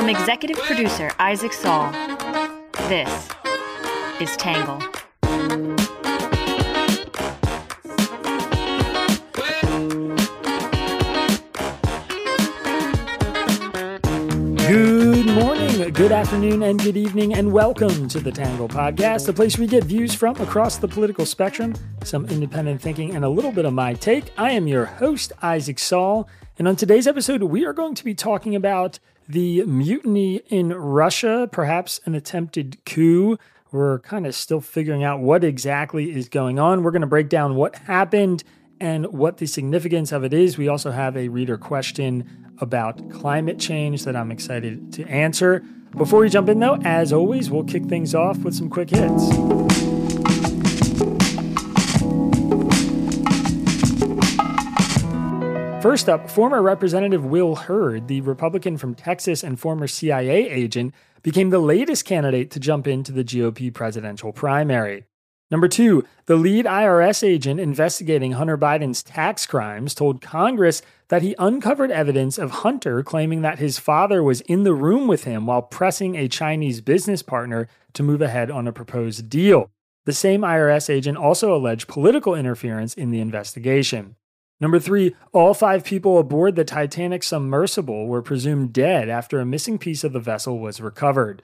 From executive producer Isaac Saul, this is Tangle. Good morning, good afternoon, and good evening, and welcome to the Tangle Podcast, the place we get views from across the political spectrum, some independent thinking, and a little bit of my take. I am your host, Isaac Saul, and on today's episode, we are going to be talking about the mutiny in Russia, perhaps an attempted coup. We're kind of still figuring out what exactly is going on. We're going to break down what happened and what the significance of it is. We also have a reader question about climate change that I'm excited to answer. Before we jump in, though, as always, we'll kick things off with some quick hits. First up, former Representative Will Hurd, the Republican from Texas and former CIA agent, became the latest candidate to jump into the GOP presidential primary. Number two, the lead IRS agent investigating Hunter Biden's tax crimes told Congress that he uncovered evidence of Hunter claiming that his father was in the room with him while pressing a Chinese business partner to move ahead on a proposed deal. The same IRS agent also alleged political interference in the investigation. Number three, all five people aboard the Titanic submersible were presumed dead after a missing piece of the vessel was recovered.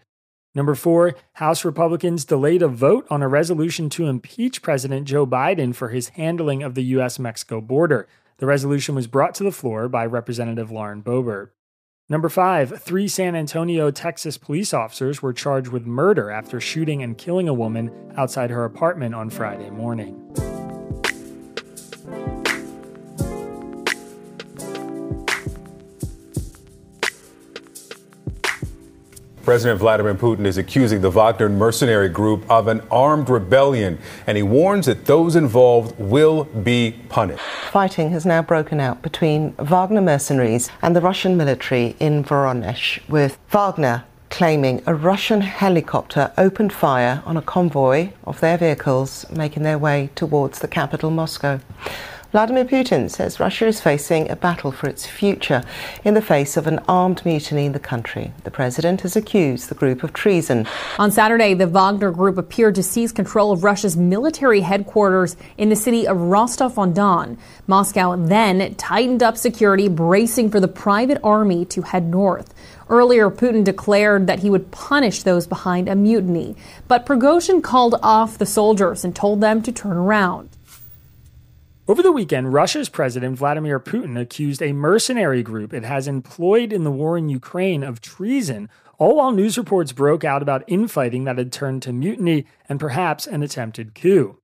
Number four, House Republicans delayed a vote on a resolution to impeach President Joe Biden for his handling of the U.S. Mexico border. The resolution was brought to the floor by Representative Lauren Boebert. Number five, three San Antonio, Texas police officers were charged with murder after shooting and killing a woman outside her apartment on Friday morning. President Vladimir Putin is accusing the Wagner mercenary group of an armed rebellion, and he warns that those involved will be punished. Fighting has now broken out between Wagner mercenaries and the Russian military in Voronezh, with Wagner claiming a Russian helicopter opened fire on a convoy of their vehicles making their way towards the capital, Moscow. Vladimir Putin says Russia is facing a battle for its future in the face of an armed mutiny in the country. The president has accused the group of treason. On Saturday, the Wagner group appeared to seize control of Russia's military headquarters in the city of Rostov on Don. Moscow then tightened up security, bracing for the private army to head north. Earlier, Putin declared that he would punish those behind a mutiny, but Prigozhin called off the soldiers and told them to turn around. Over the weekend, Russia's President Vladimir Putin accused a mercenary group it has employed in the war in Ukraine of treason, all while news reports broke out about infighting that had turned to mutiny and perhaps an attempted coup.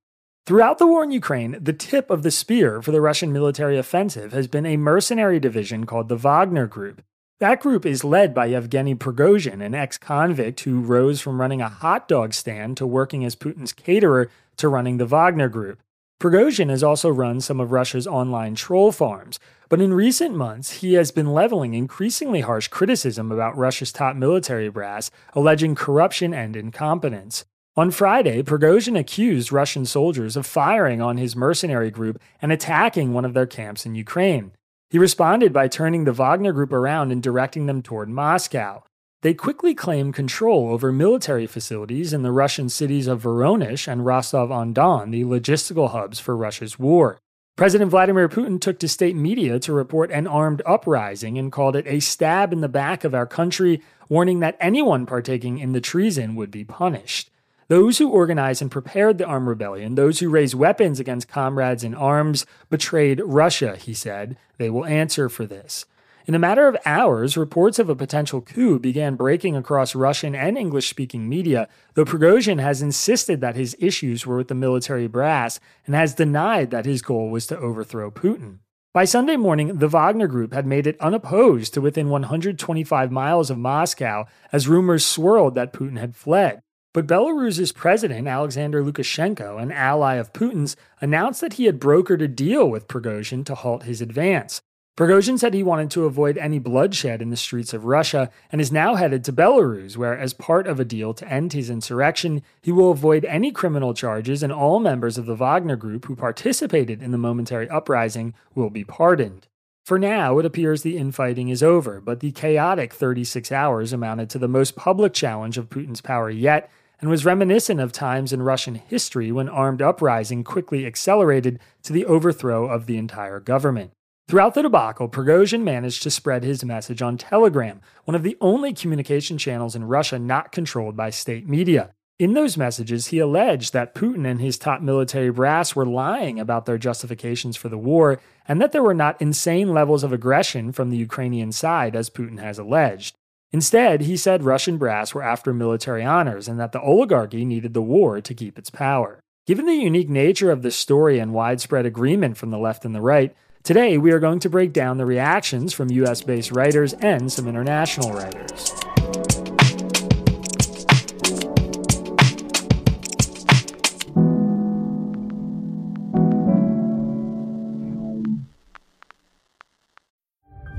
Throughout the war in Ukraine, the tip of the spear for the Russian military offensive has been a mercenary division called the Wagner Group. That group is led by Yevgeny Prigozhin, an ex convict who rose from running a hot dog stand to working as Putin's caterer to running the Wagner Group. Prigozhin has also run some of Russia's online troll farms, but in recent months, he has been leveling increasingly harsh criticism about Russia's top military brass, alleging corruption and incompetence. On Friday, Prigozhin accused Russian soldiers of firing on his mercenary group and attacking one of their camps in Ukraine. He responded by turning the Wagner group around and directing them toward Moscow. They quickly claimed control over military facilities in the Russian cities of Voronezh and Rostov on Don, the logistical hubs for Russia's war. President Vladimir Putin took to state media to report an armed uprising and called it a stab in the back of our country, warning that anyone partaking in the treason would be punished. Those who organized and prepared the armed rebellion, those who raised weapons against comrades in arms, betrayed Russia, he said. They will answer for this. In a matter of hours, reports of a potential coup began breaking across Russian and English speaking media, though Prigozhin has insisted that his issues were with the military brass and has denied that his goal was to overthrow Putin. By Sunday morning, the Wagner Group had made it unopposed to within 125 miles of Moscow as rumors swirled that Putin had fled. But Belarus's president, Alexander Lukashenko, an ally of Putin's, announced that he had brokered a deal with Prigozhin to halt his advance. Prigozhin said he wanted to avoid any bloodshed in the streets of Russia and is now headed to Belarus, where, as part of a deal to end his insurrection, he will avoid any criminal charges and all members of the Wagner group who participated in the momentary uprising will be pardoned. For now, it appears the infighting is over, but the chaotic 36 hours amounted to the most public challenge of Putin's power yet and was reminiscent of times in Russian history when armed uprising quickly accelerated to the overthrow of the entire government. Throughout the debacle, Prigozhin managed to spread his message on Telegram, one of the only communication channels in Russia not controlled by state media. In those messages, he alleged that Putin and his top military brass were lying about their justifications for the war and that there were not insane levels of aggression from the Ukrainian side, as Putin has alleged. Instead, he said Russian brass were after military honors and that the oligarchy needed the war to keep its power. Given the unique nature of this story and widespread agreement from the left and the right, today we are going to break down the reactions from US based writers and some international writers.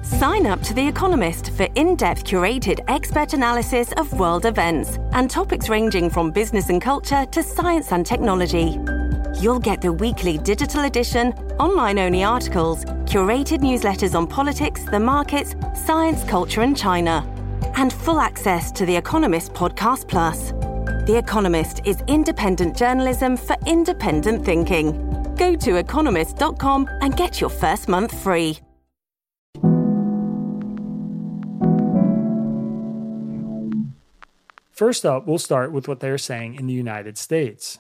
Sign up to The Economist for in depth curated expert analysis of world events and topics ranging from business and culture to science and technology. You'll get the weekly digital edition, online only articles, curated newsletters on politics, the markets, science, culture, and China, and full access to The Economist Podcast Plus. The Economist is independent journalism for independent thinking. Go to economist.com and get your first month free. First up, we'll start with what they're saying in the United States.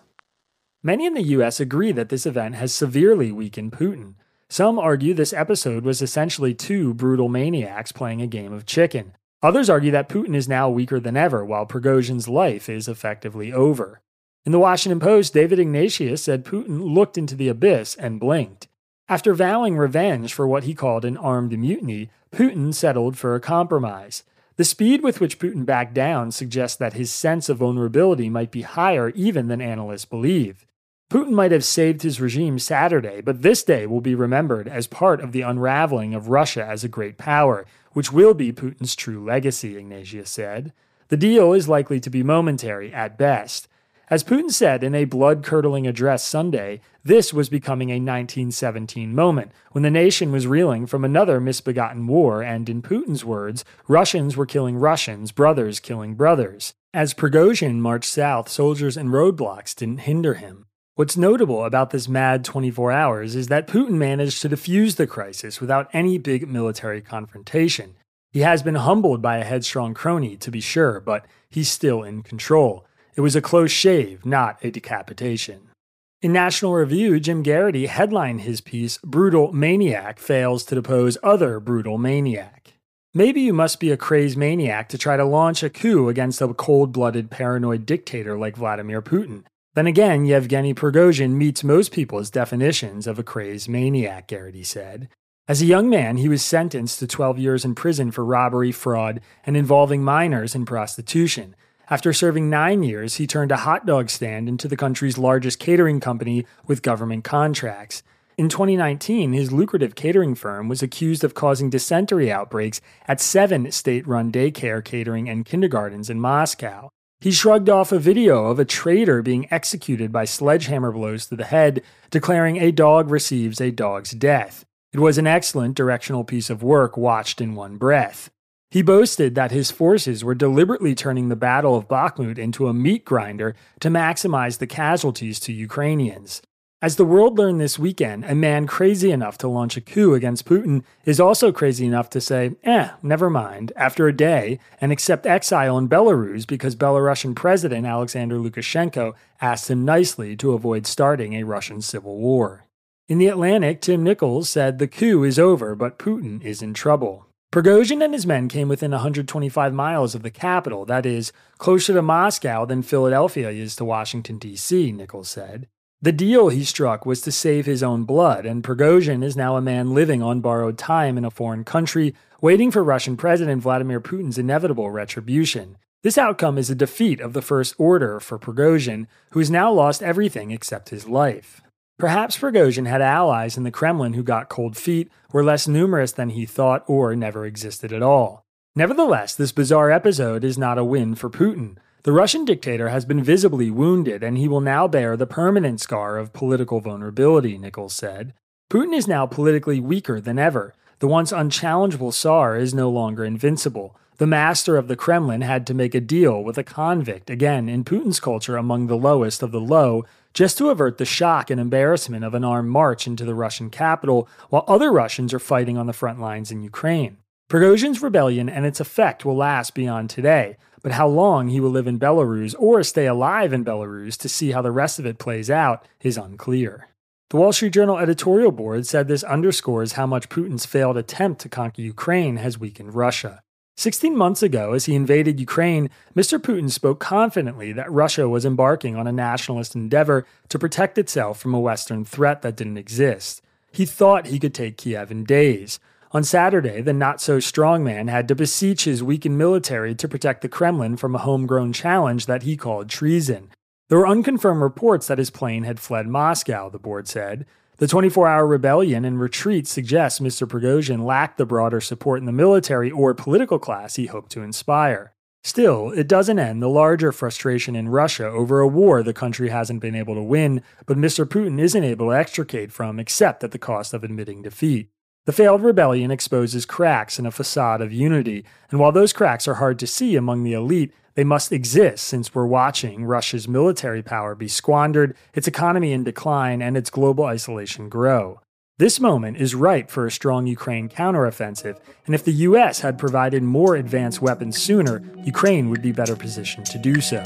Many in the US agree that this event has severely weakened Putin. Some argue this episode was essentially two brutal maniacs playing a game of chicken. Others argue that Putin is now weaker than ever, while Prigozhin's life is effectively over. In the Washington Post, David Ignatius said Putin looked into the abyss and blinked. After vowing revenge for what he called an armed mutiny, Putin settled for a compromise. The speed with which Putin backed down suggests that his sense of vulnerability might be higher even than analysts believe. Putin might have saved his regime Saturday, but this day will be remembered as part of the unraveling of Russia as a great power, which will be Putin's true legacy, Ignatius said. The deal is likely to be momentary at best. As Putin said in a blood curdling address Sunday, this was becoming a 1917 moment when the nation was reeling from another misbegotten war, and in Putin's words, Russians were killing Russians, brothers killing brothers. As Prigozhin marched south, soldiers and roadblocks didn't hinder him. What's notable about this mad 24 hours is that Putin managed to defuse the crisis without any big military confrontation. He has been humbled by a headstrong crony, to be sure, but he's still in control. It was a close shave, not a decapitation. In National Review, Jim Geraghty headlined his piece, Brutal Maniac Fails to Depose Other Brutal Maniac. Maybe you must be a crazed maniac to try to launch a coup against a cold blooded, paranoid dictator like Vladimir Putin. Then again, Yevgeny Prigozhin meets most people's definitions of a crazed maniac, Geraghty said. As a young man, he was sentenced to 12 years in prison for robbery, fraud, and involving minors in prostitution. After serving nine years, he turned a hot dog stand into the country's largest catering company with government contracts. In 2019, his lucrative catering firm was accused of causing dysentery outbreaks at seven state run daycare, catering, and kindergartens in Moscow. He shrugged off a video of a traitor being executed by sledgehammer blows to the head, declaring a dog receives a dog's death. It was an excellent directional piece of work watched in one breath. He boasted that his forces were deliberately turning the Battle of Bakhmut into a meat grinder to maximize the casualties to Ukrainians. As the world learned this weekend, a man crazy enough to launch a coup against Putin is also crazy enough to say, eh, never mind, after a day, and accept exile in Belarus because Belarusian President Alexander Lukashenko asked him nicely to avoid starting a Russian civil war. In The Atlantic, Tom Nichols said the coup is over, but Putin is in trouble. Prigozhin and his men came within 125 miles of the capital, that is, closer to Moscow than Philadelphia is to Washington, D.C., Nichols said. The deal he struck was to save his own blood, and Prigozhin is now a man living on borrowed time in a foreign country, waiting for Russian President Vladimir Putin's inevitable retribution. This outcome is a defeat of the First Order for Prigozhin, who has now lost everything except his life. Perhaps Prigozhin had allies in the Kremlin who got cold feet, were less numerous than he thought, or never existed at all. Nevertheless, this bizarre episode is not a win for Putin. The Russian dictator has been visibly wounded, and he will now bear the permanent scar of political vulnerability, Nichols said. Putin is now politically weaker than ever. The once unchallengeable Tsar is no longer invincible. The master of the Kremlin had to make a deal with a convict, again in Putin's culture among the lowest of the low, just to avert the shock and embarrassment of an armed march into the Russian capital, while other Russians are fighting on the front lines in Ukraine. Prigozhin's rebellion and its effect will last beyond today, but how long he will live in Belarus or stay alive in Belarus to see how the rest of it plays out is unclear. The Wall Street Journal editorial board said this underscores how much Putin's failed attempt to conquer Ukraine has weakened Russia. 16 months ago, as he invaded Ukraine, Mr. Putin spoke confidently that Russia was embarking on a nationalist endeavor to protect itself from a Western threat that didn't exist. He thought he could take Kiev in days. On Saturday, the not so strong man had to beseech his weakened military to protect the Kremlin from a homegrown challenge that he called treason. There were unconfirmed reports that his plane had fled Moscow, the board said. The 24 hour rebellion and retreat suggests Mr. Prigozhin lacked the broader support in the military or political class he hoped to inspire. Still, it doesn't end the larger frustration in Russia over a war the country hasn't been able to win, but Mr. Putin isn't able to extricate from except at the cost of admitting defeat. The failed rebellion exposes cracks in a facade of unity, and while those cracks are hard to see among the elite, they must exist since we're watching Russia's military power be squandered, its economy in decline, and its global isolation grow. This moment is ripe for a strong Ukraine counteroffensive, and if the US had provided more advanced weapons sooner, Ukraine would be better positioned to do so.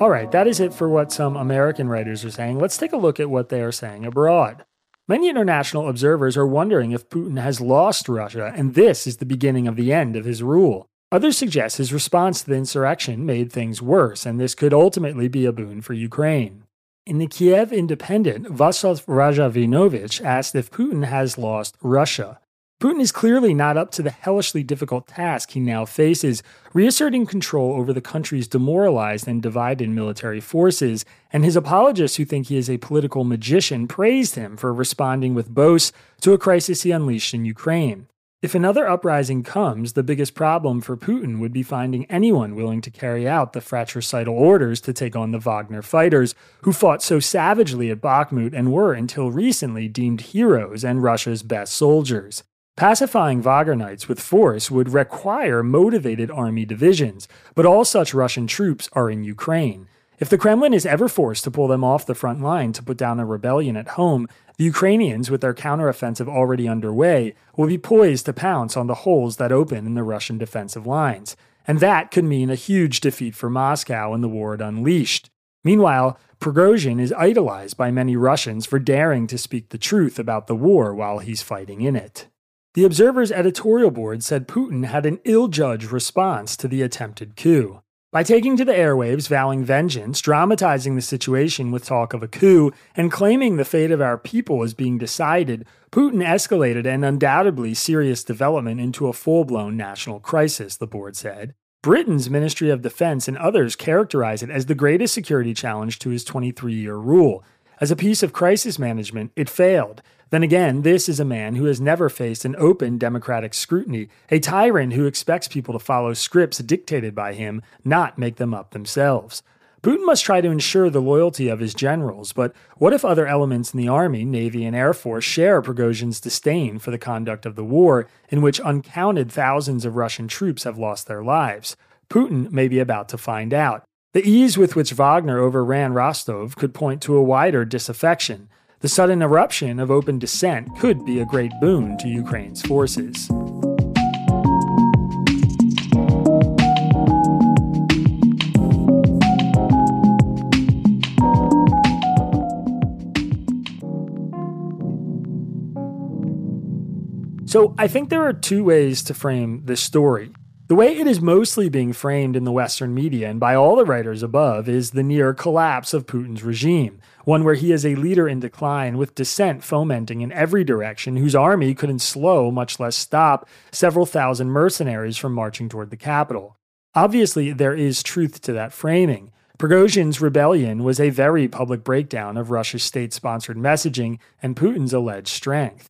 All right, that is it for what some American writers are saying. Let's take a look at what they are saying abroad. Many international observers are wondering if Putin has lost Russia and this is the beginning of the end of his rule. Others suggest his response to the insurrection made things worse, and this could ultimately be a boon for Ukraine. In the Kiev Independent, Vasyl Rajavinovich asked if Putin has lost Russia. Putin is clearly not up to the hellishly difficult task he now faces, reasserting control over the country's demoralized and divided military forces, and his apologists who think he is a political magician praised him for responding with boasts to a crisis he unleashed in Ukraine. If another uprising comes, the biggest problem for Putin would be finding anyone willing to carry out the fratricidal orders to take on the Wagner fighters, who fought so savagely at Bakhmut and were, until recently, deemed heroes and Russia's best soldiers. Pacifying Wagnerites with force would require motivated army divisions, but all such Russian troops are in Ukraine. If the Kremlin is ever forced to pull them off the front line to put down a rebellion at home, the Ukrainians, with their counteroffensive already underway, will be poised to pounce on the holes that open in the Russian defensive lines. And that could mean a huge defeat for Moscow in the war it unleashed. Meanwhile, Prigozhin is idolized by many Russians for daring to speak the truth about the war while he's fighting in it. The Observer's editorial board said Putin had an ill judged response to the attempted coup. By taking to the airwaves, vowing vengeance, dramatizing the situation with talk of a coup, and claiming the fate of our people is being decided, Putin escalated an undoubtedly serious development into a full blown national crisis, the board said. Britain's Ministry of Defense and others characterize it as the greatest security challenge to his 23 year rule. As a piece of crisis management, it failed. Then again, this is a man who has never faced an open democratic scrutiny, a tyrant who expects people to follow scripts dictated by him, not make them up themselves. Putin must try to ensure the loyalty of his generals, but what if other elements in the army, navy, and air force share Prigozhin's disdain for the conduct of the war, in which uncounted thousands of Russian troops have lost their lives? Putin may be about to find out. The ease with which Wagner overran Rostov could point to a wider disaffection. The sudden eruption of open dissent could be a great boon to Ukraine's forces. So, I think there are two ways to frame this story. The way it is mostly being framed in the Western media and by all the writers above is the near collapse of Putin's regime, one where he is a leader in decline with dissent fomenting in every direction, whose army couldn't slow, much less stop, several thousand mercenaries from marching toward the capital. Obviously, there is truth to that framing. Prigozhin's rebellion was a very public breakdown of Russia's state sponsored messaging and Putin's alleged strength.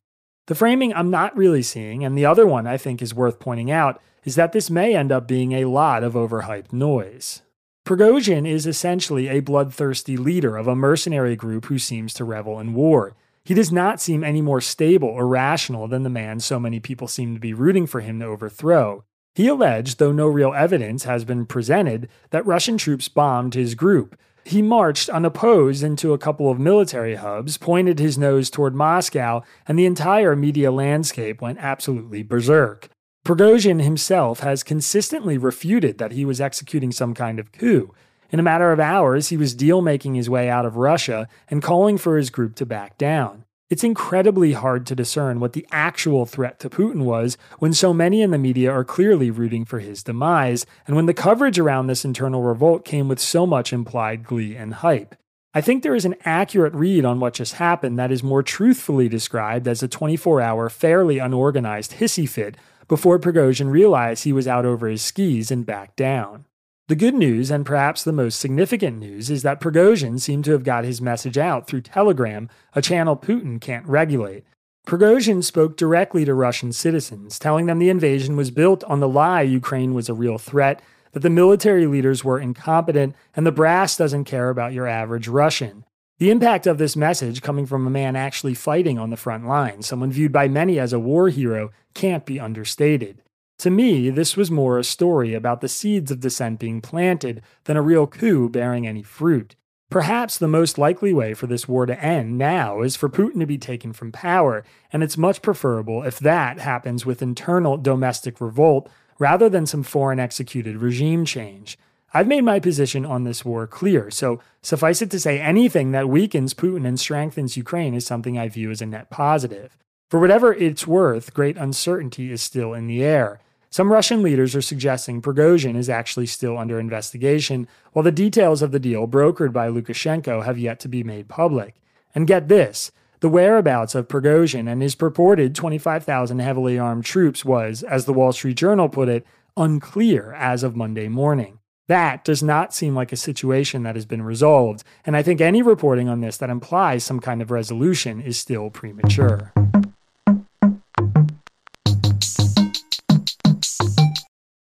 The framing I'm not really seeing, and the other one I think is worth pointing out, is that this may end up being a lot of overhyped noise. Prigozhin is essentially a bloodthirsty leader of a mercenary group who seems to revel in war. He does not seem any more stable or rational than the man so many people seem to be rooting for him to overthrow. He alleged, though no real evidence has been presented, that Russian troops bombed his group. He marched unopposed into a couple of military hubs, pointed his nose toward Moscow, and the entire media landscape went absolutely berserk. Prigozhin himself has consistently refuted that he was executing some kind of coup. In a matter of hours, he was deal making his way out of Russia and calling for his group to back down. It's incredibly hard to discern what the actual threat to Putin was when so many in the media are clearly rooting for his demise, and when the coverage around this internal revolt came with so much implied glee and hype. I think there is an accurate read on what just happened that is more truthfully described as a 24 hour, fairly unorganized hissy fit before Prigozhin realized he was out over his skis and backed down. The good news, and perhaps the most significant news, is that Prigozhin seemed to have got his message out through Telegram, a channel Putin can't regulate. Prigozhin spoke directly to Russian citizens, telling them the invasion was built on the lie Ukraine was a real threat, that the military leaders were incompetent, and the brass doesn't care about your average Russian. The impact of this message, coming from a man actually fighting on the front line, someone viewed by many as a war hero, can't be understated. To me, this was more a story about the seeds of dissent being planted than a real coup bearing any fruit. Perhaps the most likely way for this war to end now is for Putin to be taken from power, and it's much preferable if that happens with internal domestic revolt rather than some foreign executed regime change. I've made my position on this war clear, so suffice it to say, anything that weakens Putin and strengthens Ukraine is something I view as a net positive. For whatever it's worth, great uncertainty is still in the air. Some Russian leaders are suggesting Prigozhin is actually still under investigation, while the details of the deal brokered by Lukashenko have yet to be made public. And get this the whereabouts of Prigozhin and his purported 25,000 heavily armed troops was, as the Wall Street Journal put it, unclear as of Monday morning. That does not seem like a situation that has been resolved, and I think any reporting on this that implies some kind of resolution is still premature.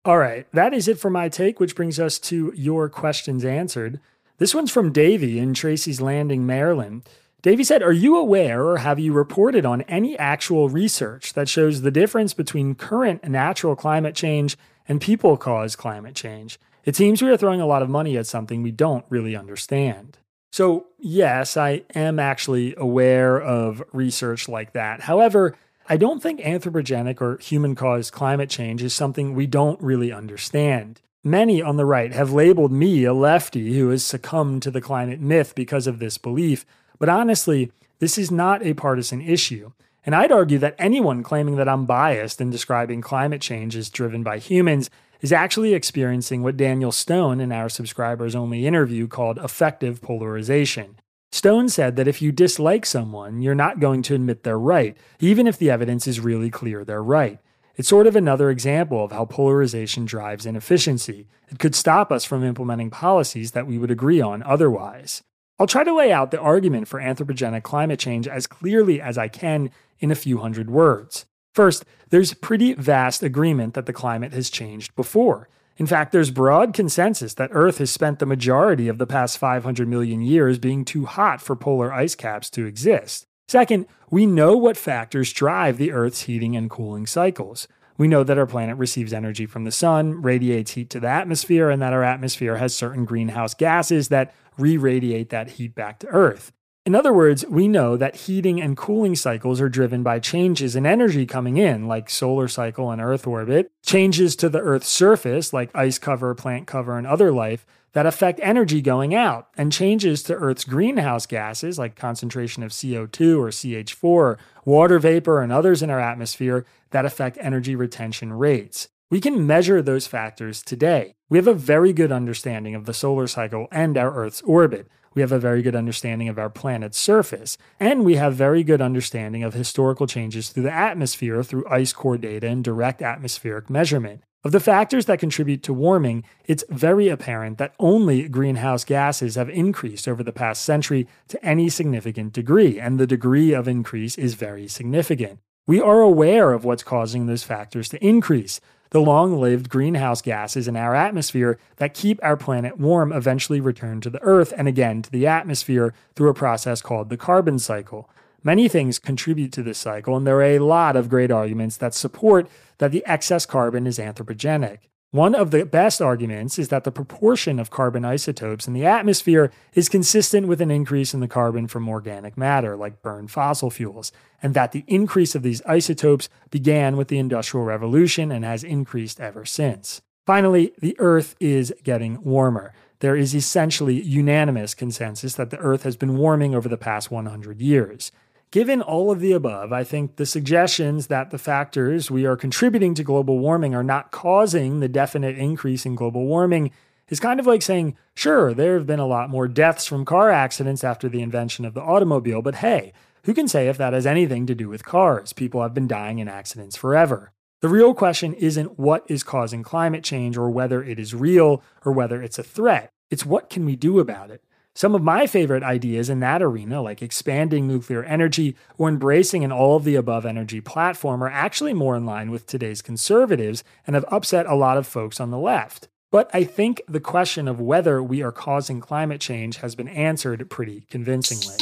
All right, that is it for my take, which brings us to your questions answered. This one's from Davey in Tracy's Landing, Maryland. Davey said, Are you aware or have you reported on any actual research that shows the difference between current natural climate change and people caused climate change? It seems we are throwing a lot of money at something we don't really understand. So, yes, I am actually aware of research like that. However, I don't think anthropogenic or human caused climate change is something we don't really understand. Many on the right have labeled me a lefty who has succumbed to the climate myth because of this belief, but honestly, this is not a partisan issue. And I'd argue that anyone claiming that I'm biased in describing climate change as driven by humans is actually experiencing what Daniel Stone in our subscribers only interview called affective polarization. Stone said that if you dislike someone, you're not going to admit they're right, even if the evidence is really clear they're right. It's sort of another example of how polarization drives inefficiency. It could stop us from implementing policies that we would agree on otherwise. I'll try to lay out the argument for anthropogenic climate change as clearly as I can in a few hundred words. First, there's pretty vast agreement that the climate has changed before. In fact, there's broad consensus that Earth has spent the majority of the past 500 million years being too hot for polar ice caps to exist. Second, we know what factors drive the Earth's heating and cooling cycles. We know that our planet receives energy from the sun, radiates heat to the atmosphere, and that our atmosphere has certain greenhouse gases that re radiate that heat back to Earth. In other words, we know that heating and cooling cycles are driven by changes in energy coming in, like solar cycle and Earth orbit, changes to the Earth's surface, like ice cover, plant cover, and other life, that affect energy going out, and changes to Earth's greenhouse gases, like concentration of CO2 or CH4, water vapor, and others in our atmosphere, that affect energy retention rates. We can measure those factors today. We have a very good understanding of the solar cycle and our Earth's orbit we have a very good understanding of our planet's surface, and we have very good understanding of historical changes through the atmosphere through ice core data and direct atmospheric measurement. Of the factors that contribute to warming, it's very apparent that only greenhouse gases have increased over the past century to any significant degree, and the degree of increase is very significant. We are aware of what's causing those factors to increase. The long lived greenhouse gases in our atmosphere that keep our planet warm eventually return to the Earth and again to the atmosphere through a process called the carbon cycle. Many things contribute to this cycle, and there are a lot of great arguments that support that the excess carbon is anthropogenic. One of the best arguments is that the proportion of carbon isotopes in the atmosphere is consistent with an increase in the carbon from organic matter, like burned fossil fuels, and that the increase of these isotopes began with the Industrial Revolution and has increased ever since. Finally, the Earth is getting warmer. There is essentially unanimous consensus that the Earth has been warming over the past 100 years. Given all of the above, I think the suggestions that the factors we are contributing to global warming are not causing the definite increase in global warming is kind of like saying, sure, there have been a lot more deaths from car accidents after the invention of the automobile, but hey, who can say if that has anything to do with cars? People have been dying in accidents forever. The real question isn't what is causing climate change or whether it is real or whether it's a threat. It's what can we do about it? Some of my favorite ideas in that arena, like expanding nuclear energy or embracing an all of the above energy platform, are actually more in line with today's conservatives and have upset a lot of folks on the left. But I think the question of whether we are causing climate change has been answered pretty convincingly.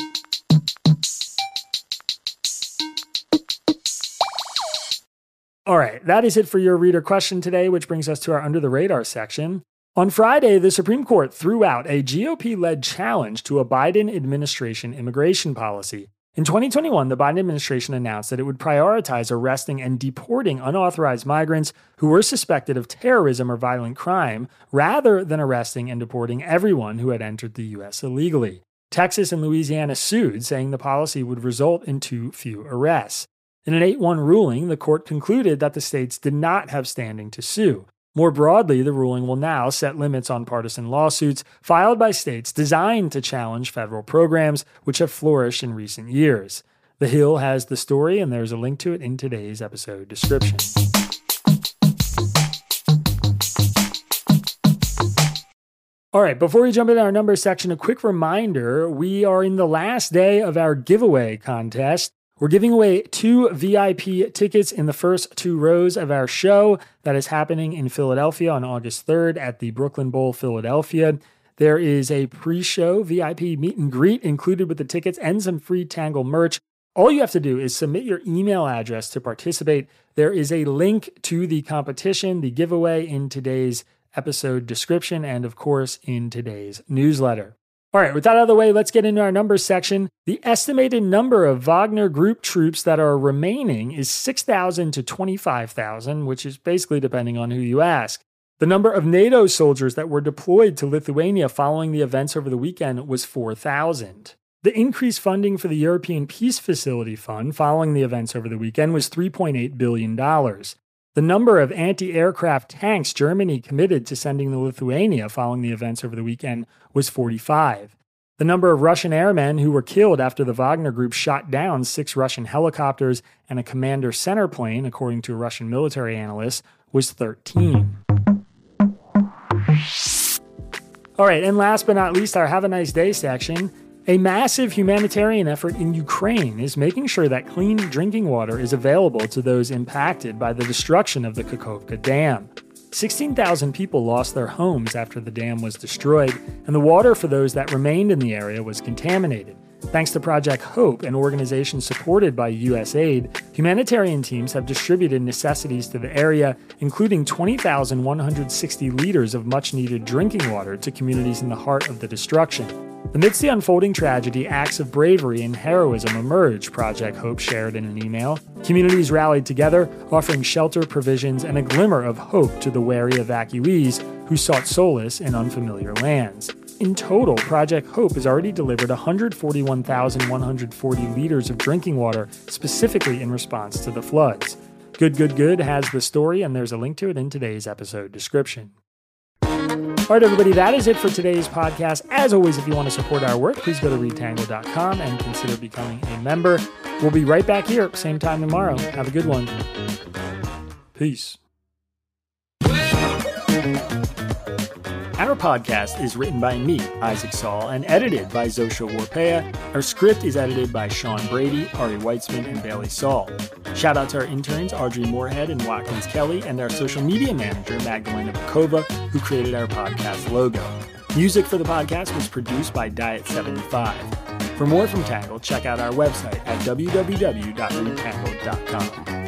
All right, that is it for your reader question today, which brings us to our under the radar section. On Friday, the Supreme Court threw out a GOP led challenge to a Biden administration immigration policy. In 2021, the Biden administration announced that it would prioritize arresting and deporting unauthorized migrants who were suspected of terrorism or violent crime rather than arresting and deporting everyone who had entered the U.S. illegally. Texas and Louisiana sued, saying the policy would result in too few arrests. In an 8 1 ruling, the court concluded that the states did not have standing to sue. More broadly, the ruling will now set limits on partisan lawsuits filed by states designed to challenge federal programs which have flourished in recent years. The Hill has the story, and there's a link to it in today's episode description. All right, before we jump into our numbers section, a quick reminder we are in the last day of our giveaway contest. We're giving away two VIP tickets in the first two rows of our show that is happening in Philadelphia on August 3rd at the Brooklyn Bowl, Philadelphia. There is a pre show VIP meet and greet included with the tickets and some free Tangle merch. All you have to do is submit your email address to participate. There is a link to the competition, the giveaway in today's episode description, and of course in today's newsletter. All right, with that out of the way, let's get into our numbers section. The estimated number of Wagner Group troops that are remaining is 6,000 to 25,000, which is basically depending on who you ask. The number of NATO soldiers that were deployed to Lithuania following the events over the weekend was 4,000. The increased funding for the European Peace Facility Fund following the events over the weekend was $3.8 billion. The number of anti aircraft tanks Germany committed to sending to Lithuania following the events over the weekend was 45. The number of Russian airmen who were killed after the Wagner Group shot down six Russian helicopters and a commander center plane, according to a Russian military analyst, was 13. All right, and last but not least, our Have a Nice Day section. A massive humanitarian effort in Ukraine is making sure that clean drinking water is available to those impacted by the destruction of the Kakhovka Dam. 16,000 people lost their homes after the dam was destroyed, and the water for those that remained in the area was contaminated. Thanks to Project Hope, an organization supported by USAID, humanitarian teams have distributed necessities to the area, including 20,160 liters of much needed drinking water to communities in the heart of the destruction. Amidst the unfolding tragedy, acts of bravery and heroism emerged, Project Hope shared in an email. Communities rallied together, offering shelter, provisions, and a glimmer of hope to the wary evacuees who sought solace in unfamiliar lands. In total, Project Hope has already delivered 141,140 liters of drinking water specifically in response to the floods. Good Good Good has the story, and there's a link to it in today's episode description. All right, everybody, that is it for today's podcast. As always, if you want to support our work, please go to readtangle.com and consider becoming a member. We'll be right back here, same time tomorrow. Have a good one. Peace. Our podcast is written by me, Isaac Saul, and edited by Zosha Warpeha. Our script is edited by Sean Brady, Ari Weitzman, and Bailey Saul. Shout out to our interns, Audrey Moorhead and Watkins Kelly, and our social media manager, Magdalena Bokowa, who created our podcast logo. Music for the podcast was produced by Diet75. For more from Tangle, check out our website at www.readtangle.com.